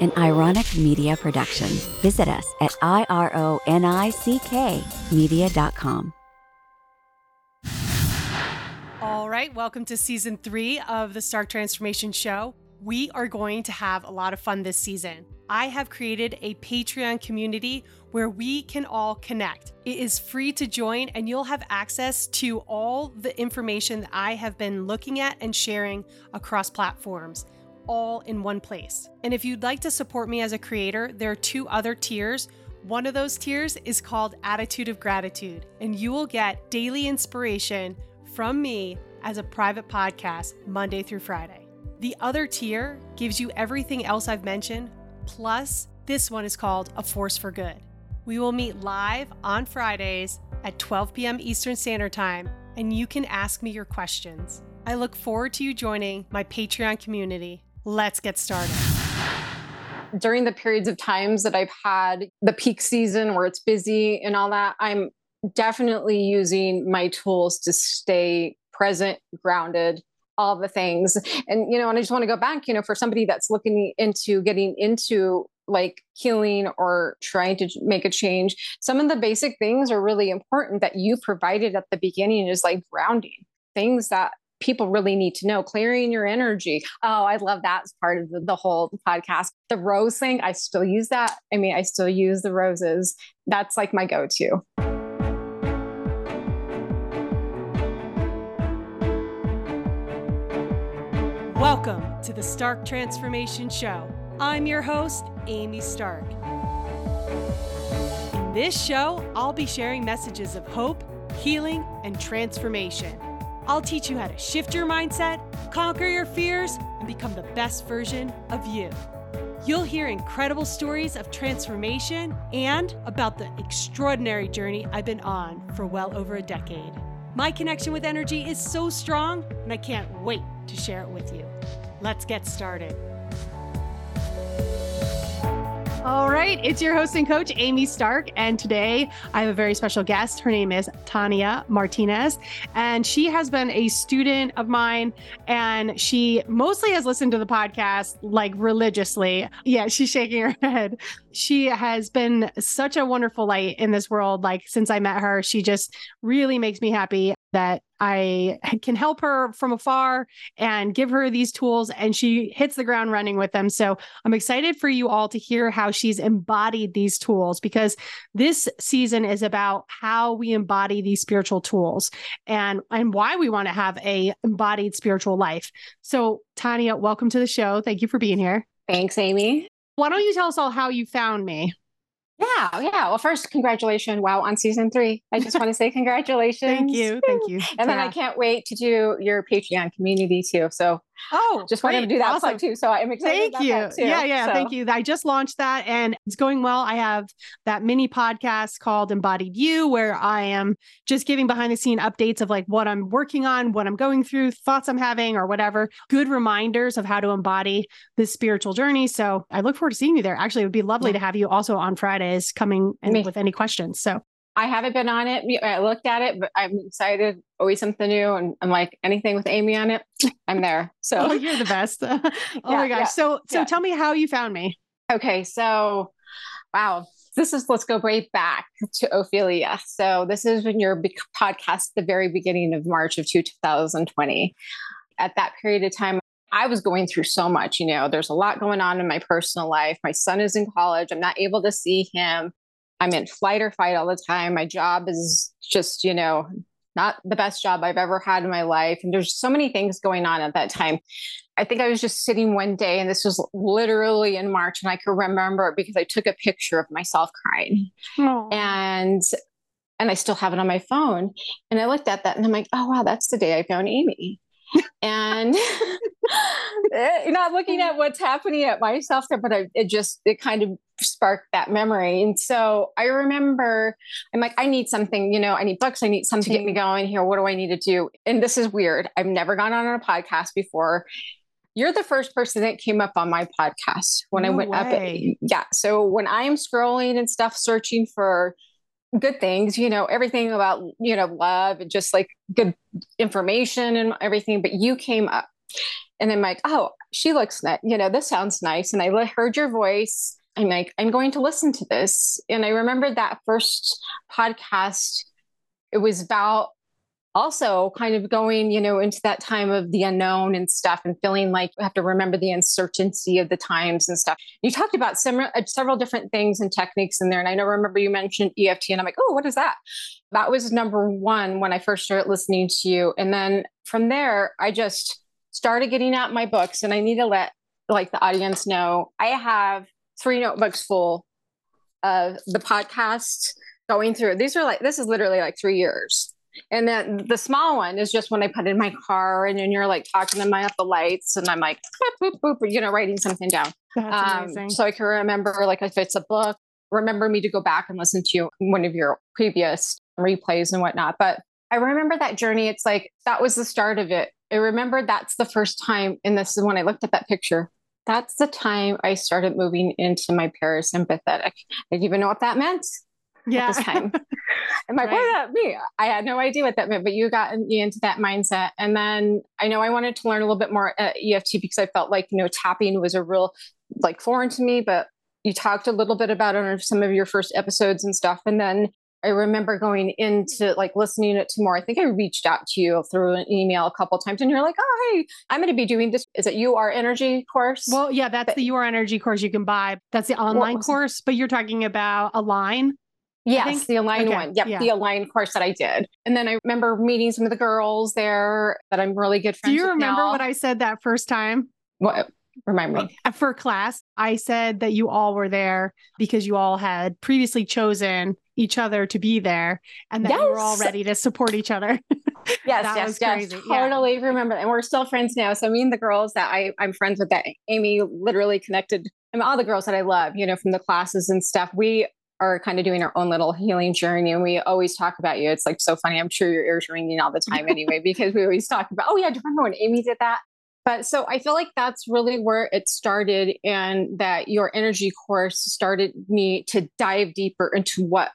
an ironic media production. Visit us at ironick media.com. All right, welcome to season three of the Stark Transformation Show. We are going to have a lot of fun this season. I have created a Patreon community where we can all connect. It is free to join, and you'll have access to all the information that I have been looking at and sharing across platforms, all in one place. And if you'd like to support me as a creator, there are two other tiers. One of those tiers is called Attitude of Gratitude, and you will get daily inspiration from me as a private podcast Monday through Friday. The other tier gives you everything else I've mentioned, plus this one is called A Force for Good. We will meet live on Fridays at 12 p.m. Eastern Standard Time, and you can ask me your questions. I look forward to you joining my Patreon community. Let's get started. During the periods of times that I've had the peak season where it's busy and all that, I'm definitely using my tools to stay present, grounded, all the things. And, you know, and I just want to go back, you know, for somebody that's looking into getting into like healing or trying to make a change, some of the basic things are really important that you provided at the beginning is like grounding things that people really need to know clearing your energy oh i love that as part of the, the, whole podcast the rose thing i still use that i mean i still use the roses that's like my go-to Welcome to the Stark Transformation Show. I'm your host, Amy Stark. In this show, I'll be sharing messages of hope, healing, and transformation. I'll teach you how to shift your mindset, conquer your fears, and become the best version of you. You'll hear incredible stories of transformation and about the extraordinary journey I've been on for well over a decade. My connection with energy is so strong, and I can't wait to share it with you. Let's get started. All right, it's your host and coach, Amy Stark. And today I have a very special guest. Her name is Tania Martinez, and she has been a student of mine. And she mostly has listened to the podcast like religiously. Yeah, she's shaking her head. She has been such a wonderful light in this world. Like since I met her, she just really makes me happy that I can help her from afar and give her these tools, and she hits the ground running with them. So I'm excited for you all to hear how she's embodied these tools because this season is about how we embody these spiritual tools and and why we want to have a embodied spiritual life. So Tania, welcome to the show. Thank you for being here. Thanks, Amy. Why don't you tell us all how you found me? Yeah, yeah. Well, first, congratulations. Wow, on season three. I just want to say congratulations. thank you. Thank you. And then I can't wait to do your Patreon community too. So Oh, just wanted to do that awesome. too. So I'm excited. Thank you. Yeah, yeah. So. Thank you. I just launched that and it's going well. I have that mini podcast called Embodied You, where I am just giving behind the scene updates of like what I'm working on, what I'm going through, thoughts I'm having, or whatever. Good reminders of how to embody this spiritual journey. So I look forward to seeing you there. Actually, it would be lovely yeah. to have you also on Fridays coming and with any questions. So I haven't been on it. I looked at it, but I'm excited. Always something new. And I'm like, anything with Amy on it, I'm there. So oh, you're the best. oh yeah, my gosh. Yeah, so so yeah. tell me how you found me. Okay. So wow. This is let's go right back to Ophelia. So this is when your podcast the very beginning of March of 2020. At that period of time, I was going through so much. You know, there's a lot going on in my personal life. My son is in college. I'm not able to see him. I'm in flight or fight all the time. My job is just, you know, not the best job I've ever had in my life. And there's so many things going on at that time. I think I was just sitting one day, and this was literally in March, and I can remember it because I took a picture of myself crying. Aww. And and I still have it on my phone. And I looked at that and I'm like, oh wow, that's the day I found Amy and you're not looking at what's happening at myself there, but I, it just it kind of sparked that memory. And so I remember I'm like, I need something, you know, I need books, I need something to get me going here. What do I need to do? And this is weird. I've never gone on a podcast before. You're the first person that came up on my podcast when no I went way. up. Yeah. So when I'm scrolling and stuff, searching for good things, you know, everything about, you know, love and just like good information and everything. But you came up And I'm like, oh, she looks nice. You know, this sounds nice. And I heard your voice. I'm like, I'm going to listen to this. And I remember that first podcast, it was about also kind of going, you know, into that time of the unknown and stuff and feeling like you have to remember the uncertainty of the times and stuff. You talked about some, uh, several different things and techniques in there. And I know, remember you mentioned EFT and I'm like, oh, what is that? That was number one when I first started listening to you. And then from there, I just started getting out my books and I need to let like the audience know I have three notebooks full of the podcast going through. These are like, this is literally like three years and then the small one is just when I put in my car and then you're like talking to my up the lights and I'm like, boop, boop, boop, you know, writing something down. Um, so I can remember like if it's a book, remember me to go back and listen to one of your previous replays and whatnot. But I remember that journey. It's like that was the start of it. I remember that's the first time, and this is when I looked at that picture. That's the time I started moving into my parasympathetic. I didn't even know what that meant yeah. at this time. I'm like, right. what that me? I had no idea what that meant, but you got me into that mindset. And then I know I wanted to learn a little bit more at EFT because I felt like, you know, tapping was a real like foreign to me, but you talked a little bit about it on some of your first episodes and stuff. And then I remember going into like listening it to more. I think I reached out to you through an email a couple times and you're like, oh, hey, I'm going to be doing this. Is it Are Energy course? Well, yeah, that's but, the Are Energy course you can buy. That's the online course, but you're talking about Align. Yes, the Align okay. one. Yep, yeah. the Align course that I did. And then I remember meeting some of the girls there that I'm really good friends Do you remember now. what I said that first time? What? Remind me. Uh, for class, I said that you all were there because you all had previously chosen each other to be there and that yes. were all ready to support each other. yes, yes, yes. Totally yeah. remember. And we're still friends now. So me and the girls that I, I'm friends with that Amy literally connected I mean, all the girls that I love, you know, from the classes and stuff. We are kind of doing our own little healing journey and we always talk about you. It's like so funny. I'm sure your ears are ringing all the time anyway, because we always talk about, oh yeah, do you remember when Amy did that? But so I feel like that's really where it started and that your energy course started me to dive deeper into what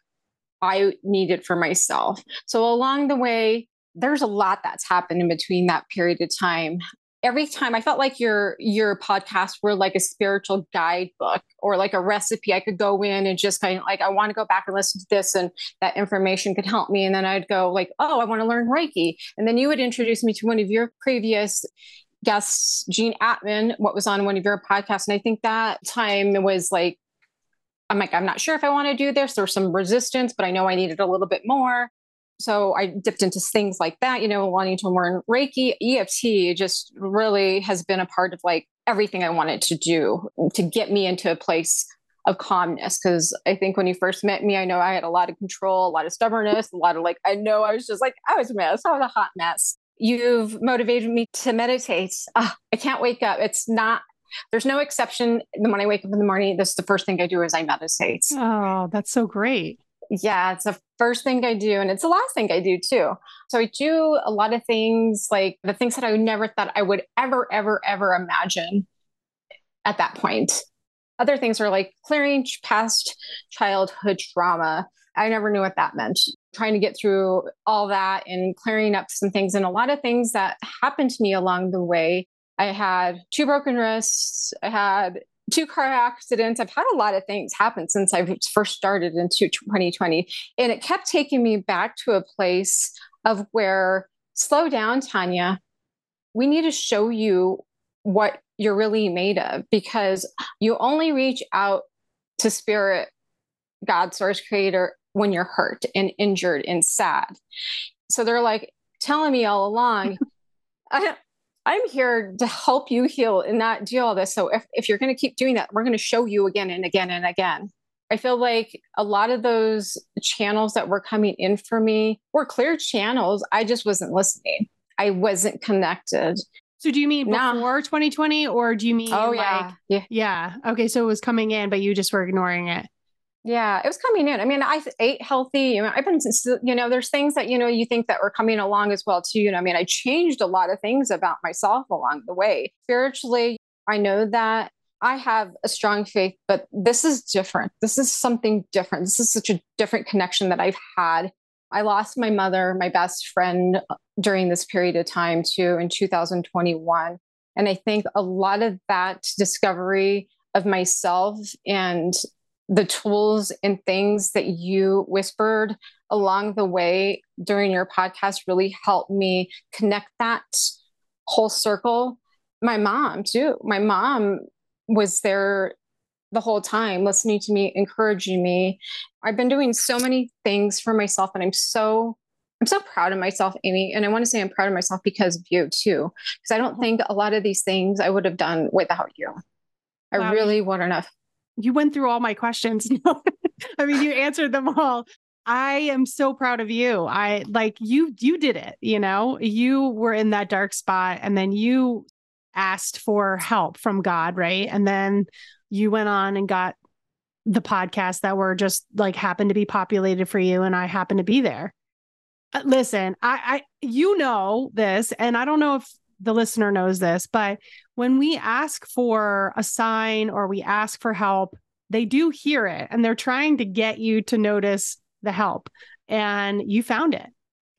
I needed for myself. So along the way, there's a lot that's happened in between that period of time every time I felt like your your podcasts were like a spiritual guidebook or like a recipe. I could go in and just kind of like I want to go back and listen to this, and that information could help me. And then I'd go like, oh, I want to learn Reiki, and then you would introduce me to one of your previous guests, Jean Atman, what was on one of your podcasts, and I think that time was like. I'm like, I'm not sure if I want to do this. There's some resistance, but I know I needed a little bit more so I dipped into things like that, you know, wanting to learn Reiki, EFT just really has been a part of like everything I wanted to do to get me into a place of calmness. Cause I think when you first met me, I know I had a lot of control, a lot of stubbornness, a lot of like, I know I was just like, I was a mess. I was a hot mess. You've motivated me to meditate. Oh, I can't wake up. It's not there's no exception. The when I wake up in the morning, this is the first thing I do is I meditate. Oh, that's so great. Yeah, it's the first thing I do, and it's the last thing I do too. So I do a lot of things like the things that I never thought I would ever, ever, ever imagine at that point. Other things are like clearing past childhood trauma. I never knew what that meant. Trying to get through all that and clearing up some things, and a lot of things that happened to me along the way. I had two broken wrists. I had two car accidents. I've had a lot of things happen since I first started in 2020. And it kept taking me back to a place of where, slow down, Tania. We need to show you what you're really made of because you only reach out to spirit, God, source, creator when you're hurt and injured and sad. So they're like telling me all along, I, I'm here to help you heal and not do all this. So if, if you're going to keep doing that, we're going to show you again and again and again. I feel like a lot of those channels that were coming in for me were clear channels. I just wasn't listening. I wasn't connected. So do you mean before 2020 or do you mean oh, like, yeah. yeah. Yeah. Okay. So it was coming in, but you just were ignoring it. Yeah, it was coming in. I mean, I ate healthy. You know, I've been, you know, there's things that, you know, you think that were coming along as well, too. You know, I mean, I changed a lot of things about myself along the way. Spiritually, I know that I have a strong faith, but this is different. This is something different. This is such a different connection that I've had. I lost my mother, my best friend uh, during this period of time, too, in 2021. And I think a lot of that discovery of myself and the tools and things that you whispered along the way during your podcast really helped me connect that whole circle. My mom, too. My mom was there the whole time, listening to me, encouraging me. I've been doing so many things for myself, and I'm so I'm so proud of myself, Amy. And I want to say I'm proud of myself because of you too. Because I don't think a lot of these things I would have done without you. I wow. really wouldn't have. You went through all my questions. I mean, you answered them all. I am so proud of you. I like you, you did it, you know, you were in that dark spot and then you asked for help from God, right? And then you went on and got the podcasts that were just like happened to be populated for you and I happened to be there. Uh, listen, I, I you know this and I don't know if the listener knows this, but when we ask for a sign or we ask for help, they do hear it and they're trying to get you to notice the help and you found it.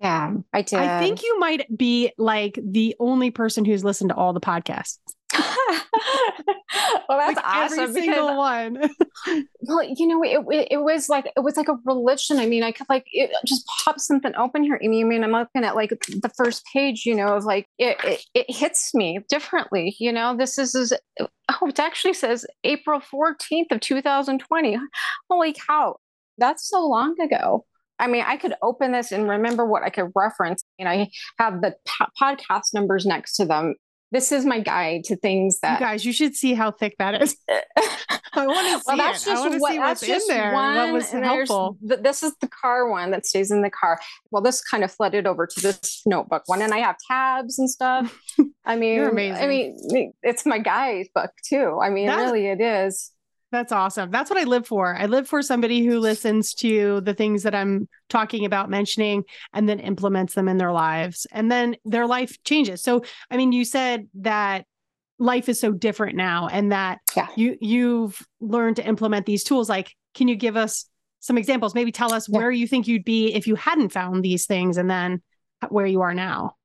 Yeah, I did. I think you might be like the only person who's listened to all the podcasts. well, that's like awesome. Every single one. well, you know, it, it, it was like it was like a religion. I mean, I could like it just pop something open here. I mean, I mean, I'm looking at like the first page. You know, of like it, it, it hits me differently. You know, this is, is oh, it actually says April 14th of 2020. Holy cow, that's so long ago. I mean, I could open this and remember what I could reference, and I have the po- podcast numbers next to them this is my guide to things that you guys you should see how thick that is. I want to see well, that's it. just I want to see what's in there one, what was helpful. this is the car one that stays in the car. Well this kind of flooded over to this notebook one and i have tabs and stuff. I mean i mean it's my guide book too. I mean really it is that's awesome. That's what I live for. I live for somebody who listens to the things that I'm talking about mentioning and then implements them in their lives. And then their life changes. So, I mean, you said that life is so different now and that yeah. you you've learned to implement these tools like can you give us some examples maybe tell us yeah. where you think you'd be if you hadn't found these things and then where you are now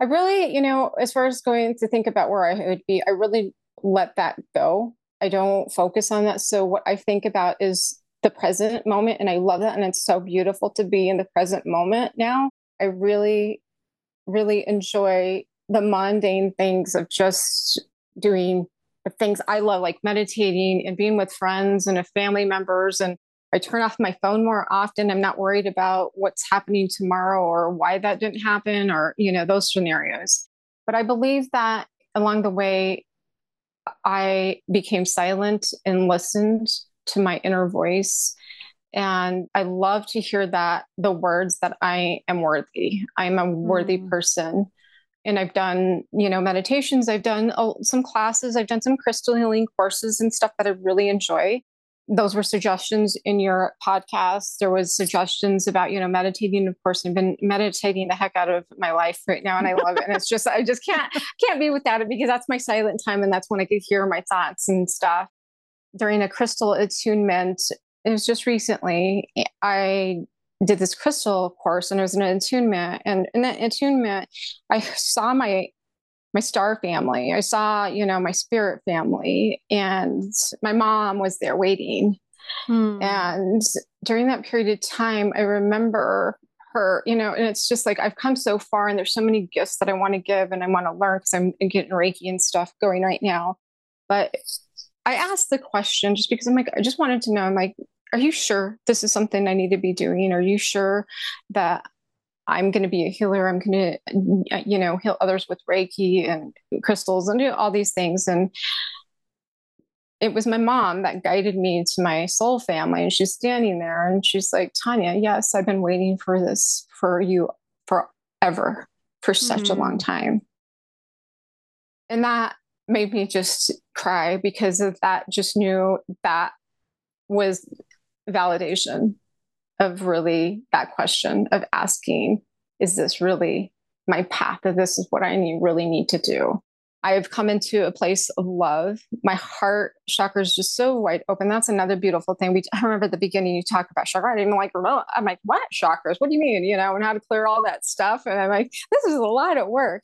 i really you know as far as going to think about where i would be i really let that go I don't focus on that. So what I think about is the present moment. And I love that. And it's so beautiful to be in the present moment now. I really, really enjoy the mundane things of just doing the things I love, like meditating and being with friends and family members. And I turn off my phone more often. I'm not worried about what's happening tomorrow or why that didn't happen or, you know, those scenarios. But I believe that along the way, I became silent and listened to my inner voice. And I love to hear that the words that I am worthy, I'm a worthy mm. person. And I've done, you know, meditations, I've done oh, some classes, I've done some crystal healing courses and stuff that I really enjoy those were suggestions in your podcast. There was suggestions about, you know, meditating. Of course, I've been meditating the heck out of my life right now, and I love it. And it's just, I just can't can't be without it because that's my silent time, and that's when I could hear my thoughts and stuff. During a crystal attunement, it was just recently. I did this crystal course, and it was an attunement, and in that attunement, I saw my my star family. I saw, you know, my spirit family, and my mom was there waiting. Hmm. And during that period of time, I remember her, you know, and it's just like I've come so far, and there's so many gifts that I want to give and I want to learn because I'm getting Reiki and stuff going right now. But I asked the question just because I'm like, I just wanted to know, I'm like, are you sure this is something I need to be doing? Are you sure that I'm going to be a healer. I'm going to, you know, heal others with Reiki and crystals and do all these things. And it was my mom that guided me to my soul family. And she's standing there and she's like, Tania, yes, I've been waiting for this for you forever, for such mm-hmm. a long mm-hmm. time. And that made me just cry because of that, just knew that was validation of really that question of asking, is this really my path? That this is what I need, really need to do. I've come into a place of love. My heart chakra is just so wide open. That's another beautiful thing. We I remember at the beginning you talk about chakra. I didn't like I'm like, what chakras? What do you mean? You know, and how to clear all that stuff. And I'm like, this is a lot of work.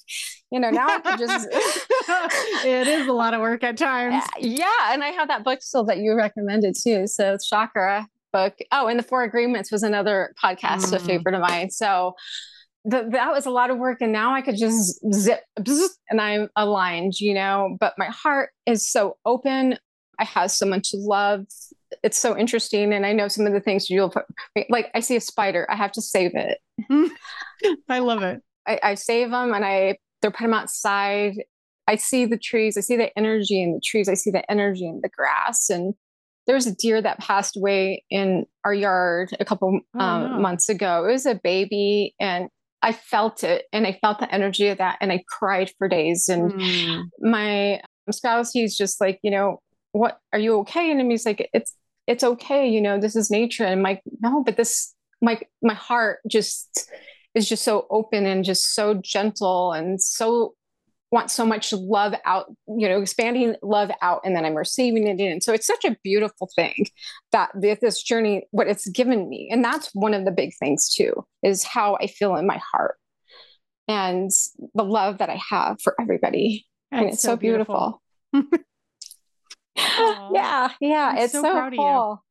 You know, now I can just it is a lot of work at times. Yeah. And I have that book still that you recommended too. So chakra book. Oh, and the Four Agreements was another podcast, mm. a favorite of mine. So the, that was a lot of work and now i could just zip and i'm aligned you know? But my heart is so open. I have so much love. It's so interesting and i know some of the things you'll put like i see a spider. I have to save it. I love it. I, I save them and i they're put them outside. I see the trees. I see the energy in the trees. I see the energy in the grass and there's a deer that passed away in our yard a couple oh, um, no. months ago. It was a baby, and I felt it and I felt the energy of that and I cried for days. And mm. my spouse, he's just like, you know, what are you okay? And he's like, it's it's okay, you know, this is nature. And I'm like, no, but this my my heart just is just so open and just so gentle and so want so much love out, you know, expanding love out, and then I'm receiving it in. So it's such a beautiful thing that this journey, what it's given me. And that's one of the big things too, is how I feel in my heart and the love that I have for everybody. That's and it's so, so beautiful. beautiful. yeah, yeah, I'm it's so, so cool.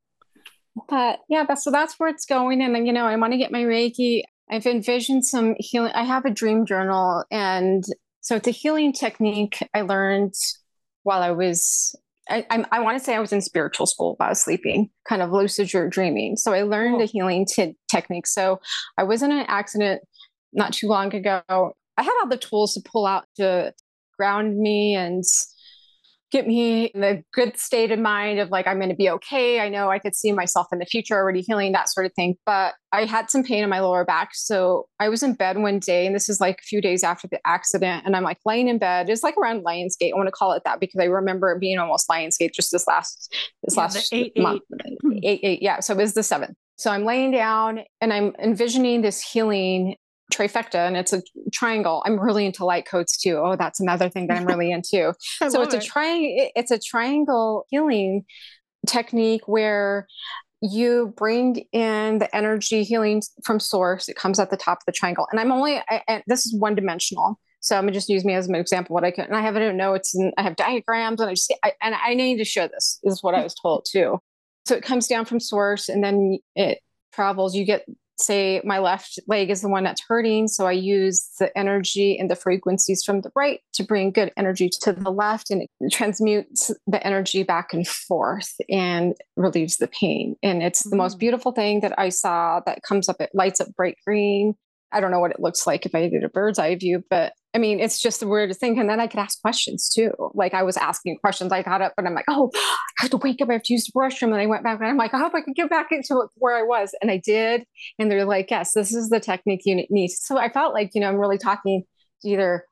But yeah, that's so that's where it's going. And you know, I want to get my Reiki. I've envisioned some healing. I have a dream journal and so it's a healing technique I learned while I was I, I, I want to say I was in spiritual school while I was sleeping, kind of lucid dreaming. So I learned oh. a healing t- technique. So I was in an accident not too long ago. I had all the tools to pull out to ground me and get me in a good state of mind of like, I'm going to be okay. I know I could see myself in the future already healing, that sort of thing. But I had some pain in my lower back. So I was in bed one day, and this is like a few days after the accident. And I'm like laying in bed. It's like around Lionsgate. I want to call it that because I remember it being almost Lionsgate just this last, this yeah, last eight, month. Eight. eight, eight. Yeah. So it was the seventh. So I'm laying down and I'm envisioning this healing trifecta and it's a triangle. I'm really into light codes too. Oh, that's another thing that I'm really into. so it's a triangle it's a triangle healing technique where you bring in the energy healing from source. It comes at the top of the triangle. And I'm only I, I, this is one dimensional. So I'm gonna just use me as an example. What I can, and I have it in notes, and I have diagrams, and I just, I, and I need to show this. Is what I was told too. So it comes down from source, and then it travels. You get say my left leg is the one that's hurting. So I use the energy and the frequencies from the right to bring good energy to the left and it transmutes the energy back and forth and relieves the pain. And it's mm-hmm. the most mm. beautiful thing that I saw that comes up, it lights up bright green. I don't know what it looks like if I did a bird's eye view, but I mean, it's just the weirdest thing. And then I could ask questions too. Like I was asking questions. I got up and I'm like, oh, I have to wake up. I have to use the restroom. And I went back and I'm like, I hope I can get back into where I was. And I did. And they're like, yes, this is the technique you need. So I felt like, you know, I'm really talking to either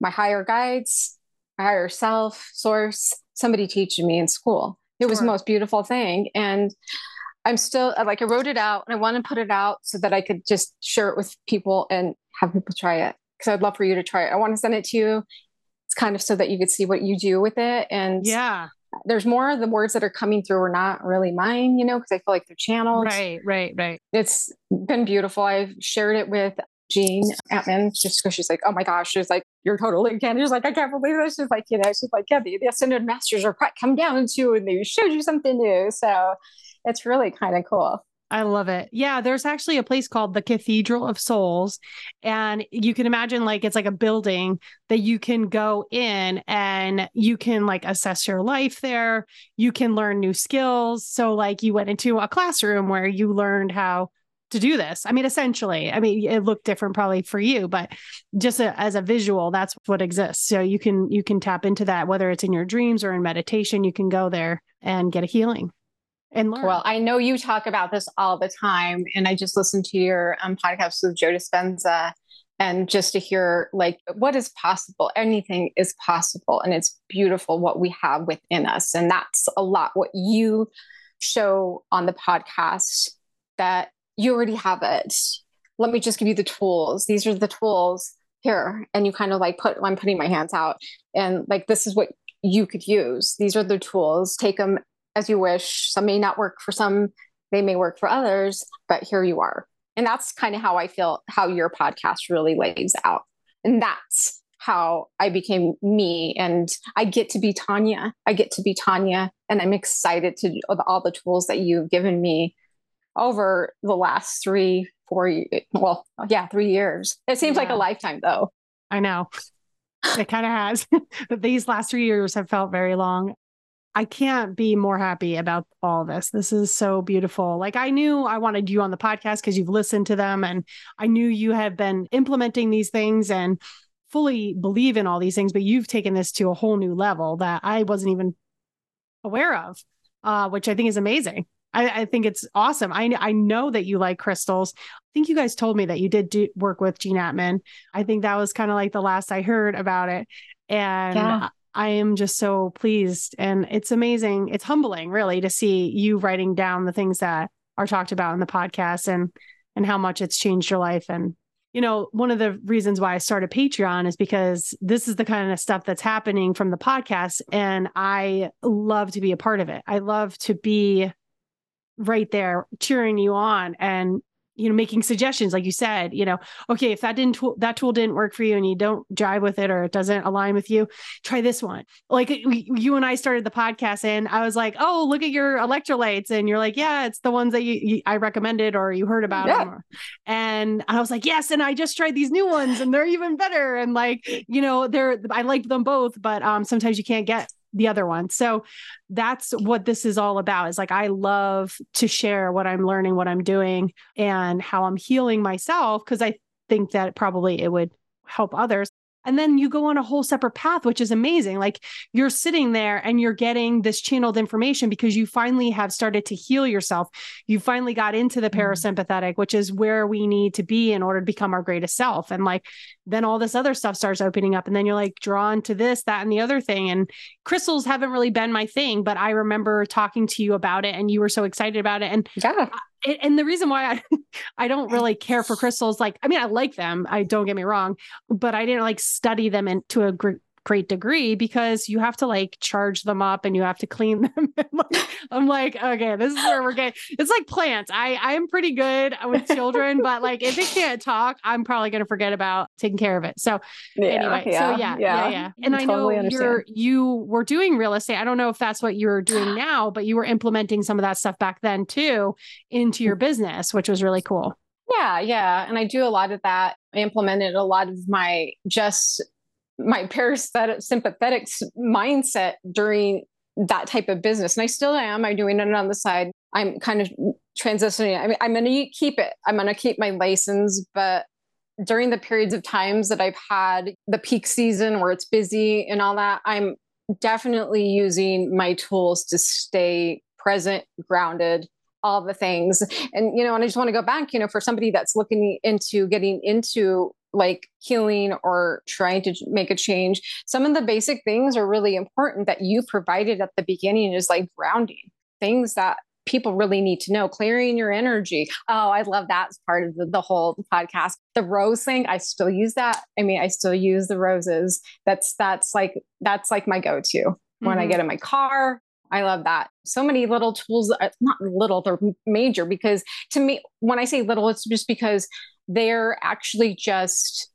my higher guides, my higher self, source, somebody teaching me in school. It was the most beautiful thing. And I'm still uh, like, I wrote it out and I want to put it out so that I could just share it with people and have people try it because I'd love for you to try it. I want to send it to you. It's kind of so that you could see what you do with it. And yeah, there's more of the words that are coming through are not really mine, you know, because I feel like they're channeled. Right, right, right. It's been beautiful. I've shared it with Jean Atman just because she's like, oh my gosh, she's like, you're totally can. She's like, I can't believe this. She's like, you know, she's like, yeah, the, the ascended masters are quite come down to you and they showed you something new. So it's really kind of cool. I love it. Yeah, there's actually a place called the Cathedral of Souls. And you can imagine like it's like a building that you can go in and you can like assess your life there. You can learn new skills. So, like, you went into a classroom where you learned how to do this. I mean, essentially, I mean, it looked different probably for you, but just a, as a visual, that's what exists. So you can you can tap into that whether it's in your dreams or in meditation. You can go there and get a healing and learn. Well, I know you talk about this all the time, and I just listened to your um, podcast with Joe Dispenza, and just to hear like what is possible, anything is possible, and it's beautiful what we have within us, and that's a lot what you show on the podcast that you already have it. Let me just give you the tools. These are the tools here. And you kind of like put, I'm putting my hands out and like, this is what you could use. These are the tools. Take them as you wish. Some may not work for some, they may work for others, but here you are. And that's kind of how I feel how your podcast really lays out. And that's how I became me. And I get to be Tania. I get to be Tania. And I'm excited to all the tools that you've given me over the last three, four, well, yeah, three years. It seems yeah. like a lifetime though. I know. It kind of has. but these last three years have felt very long. I can't be more happy about all this. This is so beautiful. Like I knew I wanted you on the podcast because you've listened to them and I knew you have been implementing these things and fully believe in all these things, but you've taken this to a whole new level that I wasn't even aware of, uh, which I think is amazing. I, I, think it's awesome. I I know that you like crystals. I think you guys told me that you did do work with Jean Atman. I think that was kind of like the last I heard about it, and yeah. I am just so pleased. And it's amazing. It's humbling, really, to see you writing down the things that are talked about in the podcast and and how much it's changed your life. And you know, one of the reasons why I started Patreon is because this is the kind of stuff that's happening from the podcast, and I love to be a part of it. I love to be right there cheering you on and you know making suggestions like you said you know okay if that didn't tool, that tool didn't work for you and you don't jive with it or it doesn't align with you try this one. Like you and i started the podcast and i was like oh look at your electrolytes. And you're like yeah it's the ones that you, you i recommended or you heard about yeah. them and i was like yes and i just tried these new ones and they're even better. And like you know they're i liked them both but um sometimes you can't get the other one. So that's what this is all about is like I love to share what I'm learning, what I'm doing and how I'm healing myself because I think that probably it would help others. And then you go on a whole separate path, which is amazing. Like you're sitting there and you're getting this channeled information because you finally have started to heal yourself. You finally got into the mm-hmm. parasympathetic, which is where we need to be in order to become our greatest self. And like then all this other stuff starts opening up. And then you're like drawn to this, that, and the other thing. And crystals haven't really been my thing, but I remember talking to you about it and you were so excited about it. And yeah and the reason why I I don't really care for crystals, like I mean, I like them. I don't get me wrong, but I didn't like study them into a gr- great degree because you have to like charge them up and you have to clean them. I'm like, okay, this is where we're getting. It's like plants. I I'm pretty good with children, but like if it can't talk, I'm probably gonna forget about taking care of it. So yeah, anyway, yeah, so yeah, yeah, yeah, yeah. And I, I totally know understand. you're you were doing real estate. I don't know if that's what you're doing now, but you were implementing some of that stuff back then too into your business, which was really cool. Yeah, yeah. And I do a lot of that. I implemented a lot of my just my parasympathetic sympathetic mindset during that type of business. And I still am. I'm doing it on the side. I'm kind of transitioning. I mean, I'm going to keep it. I'm going to keep my license, but during the periods of times that I've had the peak season where it's busy and all that, I'm definitely using my tools to stay present, grounded, all the things. And, you know, and I just want to go back, you know, for somebody that's looking into getting into like healing or trying to make a change, some of the basic things are really important that you provided at the beginning is like grounding things that people really need to know clearing your energy oh i love that as part of the, the whole podcast the rose thing i still use that i mean i still use the roses that's that's like that's like my go-to mm-hmm. when i mm-hmm. get in my car I love that. So many little tools, uh, not little, they're major because to me, when I say little, it's just because they're actually just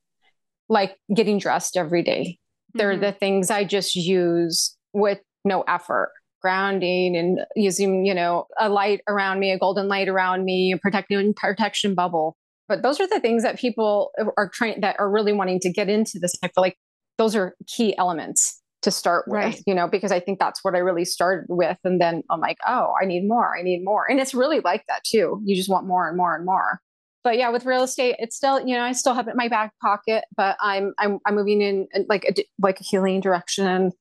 like getting dressed every day. They're mm-hmm. the things I just use with no effort. Grounding and using you know a light around me a golden light around me a protecting protection bubble. But those are the things that people are trying that are really wanting to get into this. I feel like those are key elements to start with right. you know because i think that's what i really started with. And then i'm like oh i need more. I need more. And it's really like that too. You just want more and more and more but yeah, with real estate, it's still you know I still have it in my back pocket, but I'm I'm, I'm moving in like a like a healing direction.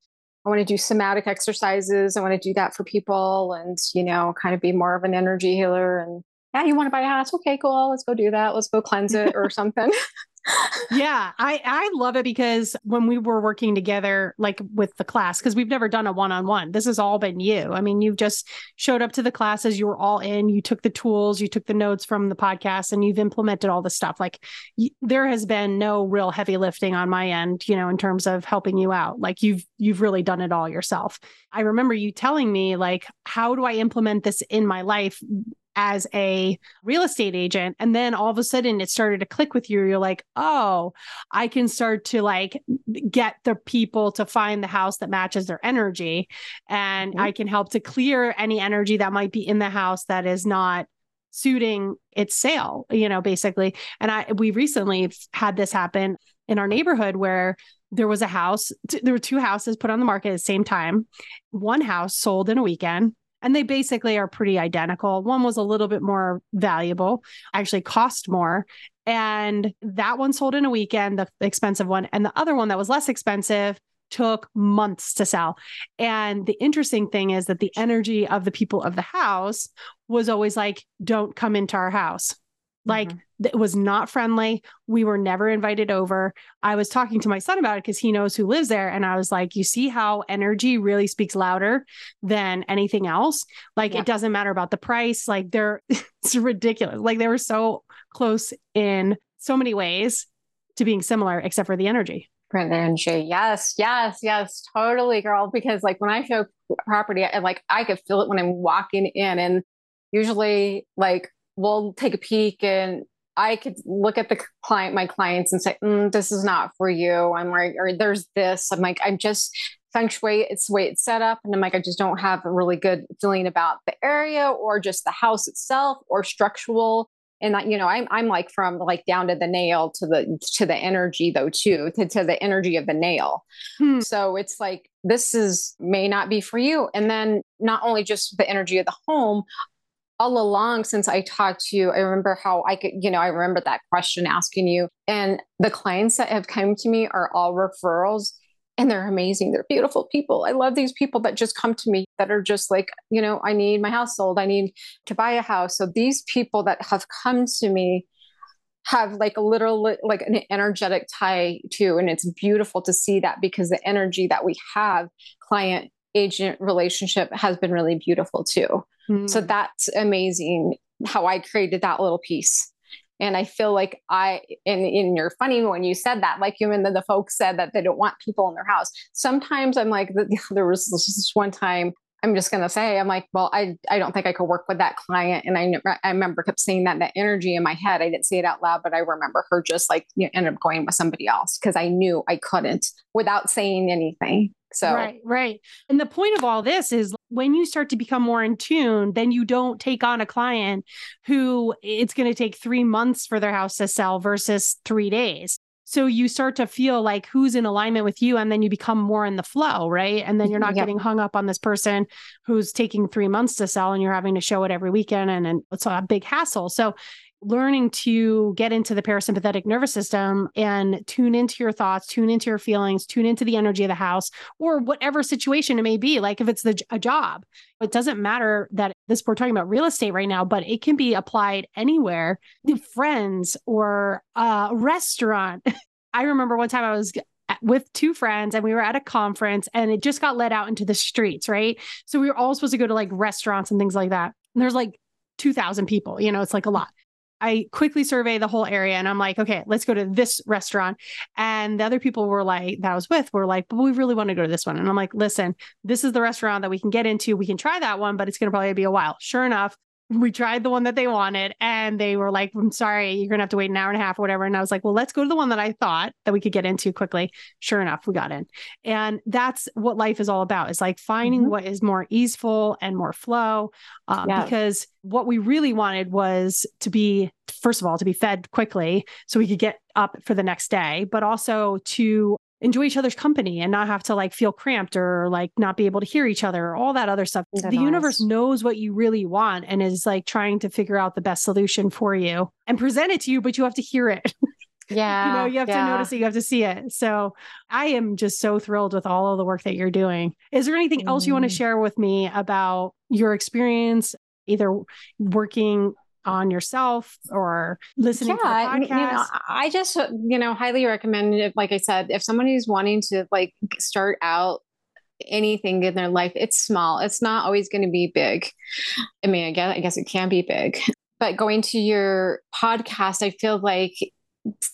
I want to do somatic exercises. I want to do that for people, and you know, kind of be more of an energy healer. And yeah, you want to buy a house? Okay, cool. Let's go do that. Let's go cleanse it or something. yeah, I I love it because when we were working together, like with the class, because we've never done a one on one. This has all been you. I mean, you've just showed up to the classes. You were all in. You took the tools. You took the notes from the podcast, and you've implemented all the stuff. Like y- there has been no real heavy lifting on my end, you know, in terms of helping you out. Like you've you've really done it all yourself. I remember you telling me like, how do I implement this in my life? As a real estate agent and then all of a sudden it started to click with you. You're like oh i can start to like get the people to find the house that matches their energy and mm-hmm. i can help to clear any energy that might be in the house that is not suiting its sale you know basically. And i we recently had this happen in our neighborhood where there was a house there were two houses put on the market at the same time. One house sold in a weekend and they basically are pretty identical. One was a little bit more valuable, actually cost more. And that one sold in a weekend, the expensive one. And the other one that was less expensive took months to sell. And the interesting thing is that the energy of the people of the house was always like, don't come into our house. Like mm-hmm. it was not friendly. We were never invited over. I was talking to my son about it because he knows who lives there. And I was like, you see how energy really speaks louder than anything else? Like yeah. it doesn't matter about the price. Like they're, it's ridiculous. Like they were so close in so many ways to being similar, except for the energy. Print energy. Yes, yes, yes, totally, girl. Because like when I show property, and like I could feel it when I'm walking in. And usually like we'll take a peek and I could look at the client, my clients, and say, mm, "This is not for you." I'm like, or there's this. I'm like, I'm just feng shui. It's the way it's set up, and I'm like, I just don't have a really good feeling about the area or just the house itself or structural. And that, you know, I'm I'm like from like down to the nail to the to the energy though too to, to the energy of the nail. Hmm. So it's like this is may not be for you. And then not only just the energy of the home, all along since I talked to you, I remember how I could, you know, I remember that question asking you. And the clients that have come to me are all referrals and they're amazing. They're beautiful people. I love these people that just come to me that are just like, you know, I need my house sold. I need to buy a house. So these people that have come to me have like a literal like an energetic tie to and it's beautiful to see that because the energy that we have client agent relationship has been really beautiful too Mm. So that's amazing how I created that little piece. And I feel like I, and, and you're funny when you said that, like even the, the folks said that they don't want people in their house. Sometimes I'm like, there was this one time I'm just going to say, I'm like, well, I, I don't think I could work with that client. And I, I remember kept saying that, that energy in my head. I didn't say it out loud, but I remember her just like you know, ended up going with somebody else because I knew I couldn't without saying anything. So, right, right. And the point of all this is when you start to become more in tune, then you don't take on a client who it's going to take three months for their house to sell versus three days. So you start to feel like who's in alignment with you, and then you become more in the flow, right? And then you're not yep. getting hung up on this person who's taking three months to sell, and you're having to show it every weekend, and, and it's a big hassle. So learning to get into the parasympathetic nervous system and tune into your thoughts, tune into your feelings, tune into the energy of the house or whatever situation it may be. Like if it's the, a job, it doesn't matter that this we're talking about real estate right now, but it can be applied anywhere, friends or a restaurant. I remember one time I was with two friends and we were at a conference and it just got let out into the streets, right? So we were all supposed to go to like restaurants and things like that. And there's like 2,000 people, you know, it's like a lot. I quickly survey the whole area and I'm like, okay, let's go to this restaurant. And the other people were like, that I was with were like, but we really want to go to this one. And I'm like, listen, this is the restaurant that we can get into. We can try that one, but it's going to probably be a while. Sure enough, we tried the one that they wanted and they were like, I'm sorry, you're to have to wait an hour and a half or whatever. And I was like, well, let's go to the one that I thought that we could get into quickly. Sure enough, we got in. And that's what life is all about is like finding mm-hmm. what is more easeful and more flow. Um, yeah. Because what we really wanted was to be, first of all, to be fed quickly so we could get up for the next day, but also to enjoy each other's company and not have to like feel cramped or like not be able to hear each other or all that other stuff. the universe knows what you really want and is like trying to figure out the best solution for you and present it to you, but you have to hear it. Yeah. you know, you have yeah. to notice it, you have to see it. So I am just so thrilled with all of the work that you're doing. Is there anything mm. else you want to mm-hmm. share with me about your experience, either working on yourself or listening yeah, to podcast? You know, I just, uh, you know, highly recommend it. Like I said, if somebody's wanting to like start out anything in their life, it's small. It's not always going to be big. I mean, I guess, I guess it can be big, but going to your podcast, I feel like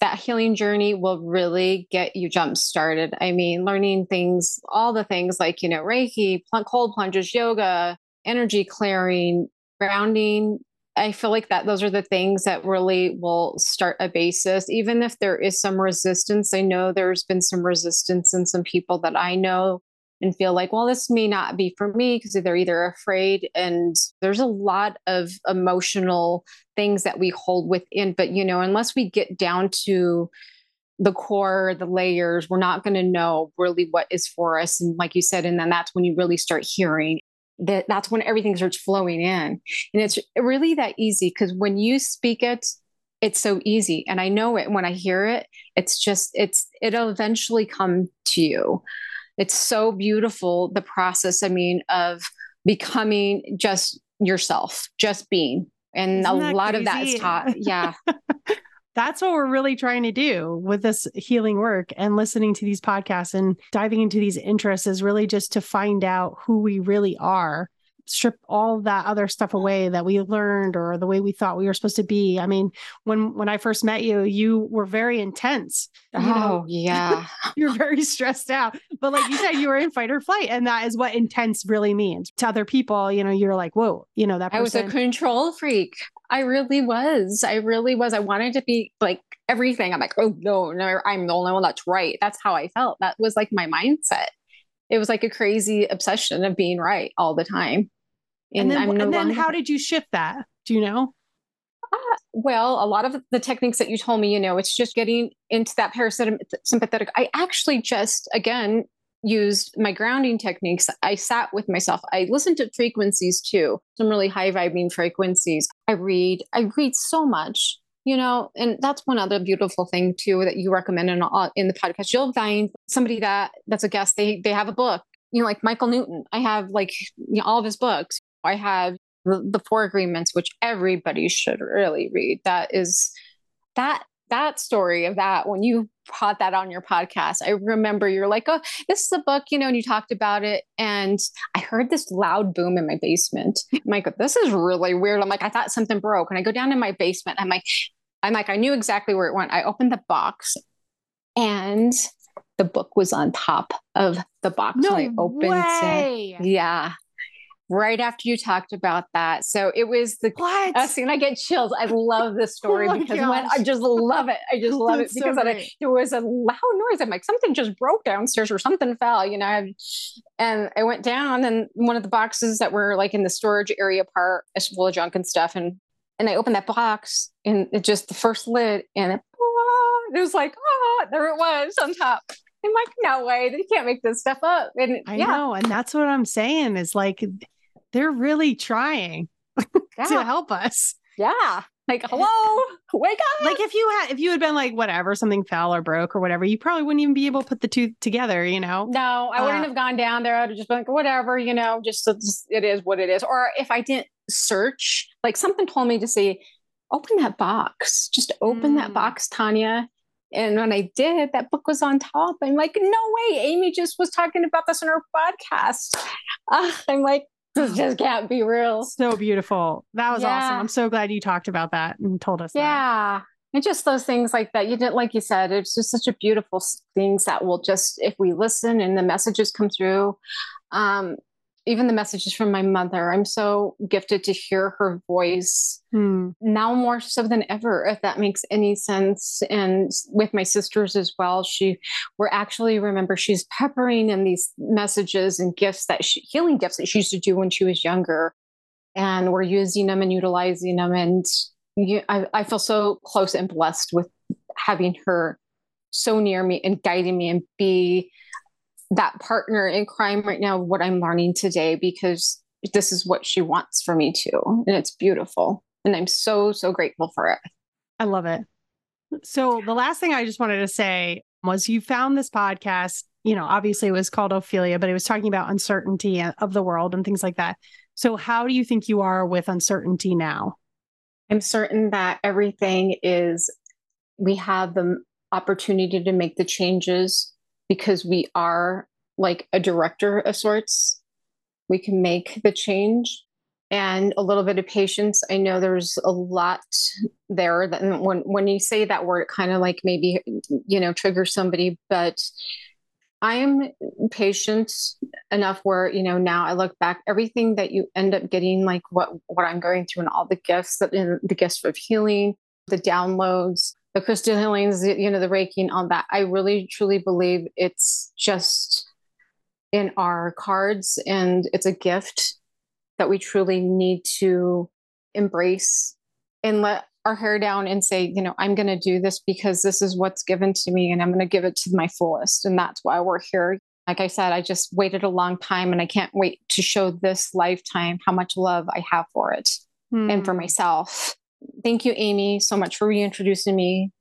that healing journey will really get you jump started. I mean, learning things, all the things like, you know, Reiki, cold plunges, yoga, energy clearing, grounding. I feel like that those are the things that really will start a basis. Even if there is some resistance, I know there's been some resistance in some people that I know and feel like, well, this may not be for me because they're either afraid and there's a lot of emotional things that we hold within. But, you know, unless we get down to the core, the layers, we're not going to know really what is for us. And like you said, and then that's when you really start hearing that that's when everything starts flowing in. And it's really that easy because when you speak it, it's so easy. And I know it when I hear it, it's just, it's, it'll eventually come to you. It's so beautiful, the process, I mean, of becoming just yourself, just being. And Isn't a lot crazy? of that is taught. Yeah. that's what we're really trying to do with this healing work and listening to these podcasts and diving into these interests is really just to find out who we really are strip all that other stuff away that we learned or the way we thought we were supposed to be. I mean, when when I first met you, you were very intense. You oh, know? yeah. You're very stressed out. But like you said, you were in fight or flight. And that is what intense really means. To other people, you know, you're like, whoa, you know, that person- I was a control freak. I really was. I really was. I wanted to be like everything. I'm like, oh no, no, I'm the only one that's right. That's how I felt. That was like my mindset. It was like a crazy obsession of being right all the time. And, and then, no and then how did you shift that? Do you know? Uh, well, a lot of the techniques that you told me, you know, it's just getting into that parasympathetic. I actually just, again, used my grounding techniques. I sat with myself. I listened to frequencies too, some really high vibing frequencies. I read, I read so much, you know, and that's one other beautiful thing too that you recommend in, in the podcast. You'll find somebody that that's a guest. They they have a book, you know, like Michael Newton. I have like you know, all of his books. I have the, the four agreements, which everybody should really read. That is that that story of that when you brought that on your podcast i remember you're like oh this is a book you know and you talked about it and i heard this loud boom in my basement i'm like this is really weird i'm like i thought something broke and i go down in my basement i'm like i'm like i knew exactly where it went i opened the box and the book was on top of the box no I opened way. it. Yeah right after you talked about that. So it was the what? Uh, see, and I get chills. I love this story oh because when, I just love it. I just love it because so I, there was a loud noise. I'm like, something just broke downstairs or something fell, you know. I, And I went down and one of the boxes that were like in the storage area part is full of junk and stuff. And and I opened that box and it just the first lid and it, oh, it was like, oh, there it was on top. I'm like, no way, they can't make this stuff up. And I yeah. know, and that's what I'm saying is like they're really trying yeah. to help us. Yeah. Like, hello, wake up. Like if you had if you had been like whatever, something fell or broke or whatever, you probably wouldn't even be able to put the two together, you know? No, I wouldn't uh, have gone down there. I'd have just been like, whatever, you know, just, just it is what it is. Or if I didn't search, like something told me to say, open that box. Just open mm. that box, Tania. And when I did, that book was on top. I'm like, no way. Amy just was talking about this on her podcast. Uh, I'm like, this just can't be real. So beautiful. That was yeah. awesome. I'm so glad you talked about that and told us yeah. That. And just those things like that. You did, like you said, it's just such a beautiful things that will just, if we listen and the messages come through, um, even the messages from my mother. I'm so gifted to hear her voice hmm. now more so than ever, if that makes any sense. And with my sisters as well, she, we're actually remember she's peppering in these messages and gifts that she, healing gifts that she used to do when she was younger. And we're using them and utilizing them. And you, I, I feel so close and blessed with having her so near me and guiding me and be that partner in crime right now what i'm learning today because this is what she wants for me too and it's beautiful and i'm so so grateful for it. I love it. So the last thing i just wanted to say was you found this podcast you know obviously it was called ophelia but it was talking about uncertainty of the world and things like that. So how do you think you are with uncertainty now? I'm certain that everything is, we have the opportunity to make the changes because we are like a director of sorts. We can make the change and a little bit of patience. I know there's a lot there that when when you say that word, it kind of like maybe you know triggers somebody, but I am patient enough where you know now I look back everything that you end up getting like what what I'm going through and all the gifts that in the gifts of healing, the downloads, the crystal healings, you know the reiki and all that. I really truly believe it's just in our cards and it's a gift that we truly need to embrace and let our hair down and say, you know, I'm going to do this because this is what's given to me and I'm going to give it to my fullest. And that's why we're here. Like I said, I just waited a long time and I can't wait to show this lifetime how much love I have for it mm. and for hmm. myself. Thank you, Amy, so much for reintroducing me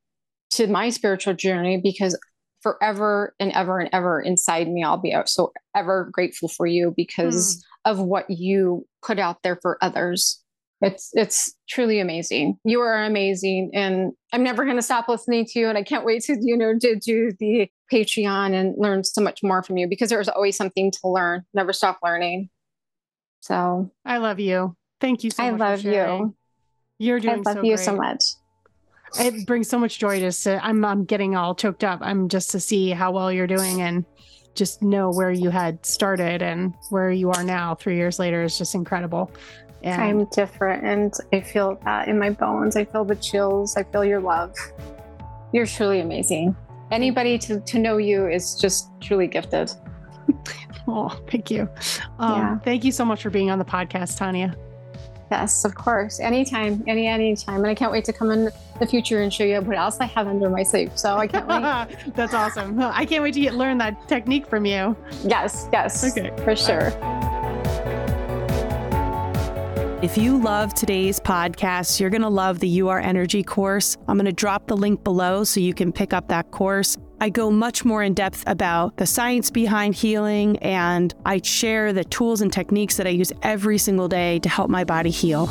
to my spiritual journey because forever and ever and ever inside me, I'll be so ever grateful for you because mm. of what you put out there for others. It's it's truly amazing. You are amazing, and I'm never going to stop listening to you. And I can't wait to you know to do the Patreon and learn so much more from you because there's always something to learn. Never stop learning. So I love you. Thank you so I much. I love you. You're doing. I love so you great. so much. It brings so much joy to see. I'm I'm getting all choked up. I'm just to see how well you're doing and just know where you had started and where you are now three years later is just incredible. And I'm different and I feel that in my bones. I feel the chills. I feel your love. You're truly amazing. Anybody to, to know you is just truly gifted. oh, thank you. Um, yeah. Thank you so much for being on the podcast, Tania. Yes, of course. Anytime, any anytime. And I can't wait to come in the future and show you what else I have under my sleeve. So I can't wait. That's awesome. I can't wait to get, learn that technique from you. Yes, yes. Okay. For sure. If you love today's podcast, you're going to love the You Are Energy course. I'm going to drop the link below so you can pick up that course. I go much more in depth about the science behind healing, and I share the tools and techniques that I use every single day to help my body heal.